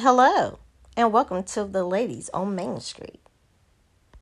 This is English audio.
Hello, and welcome to the Ladies on Main Street.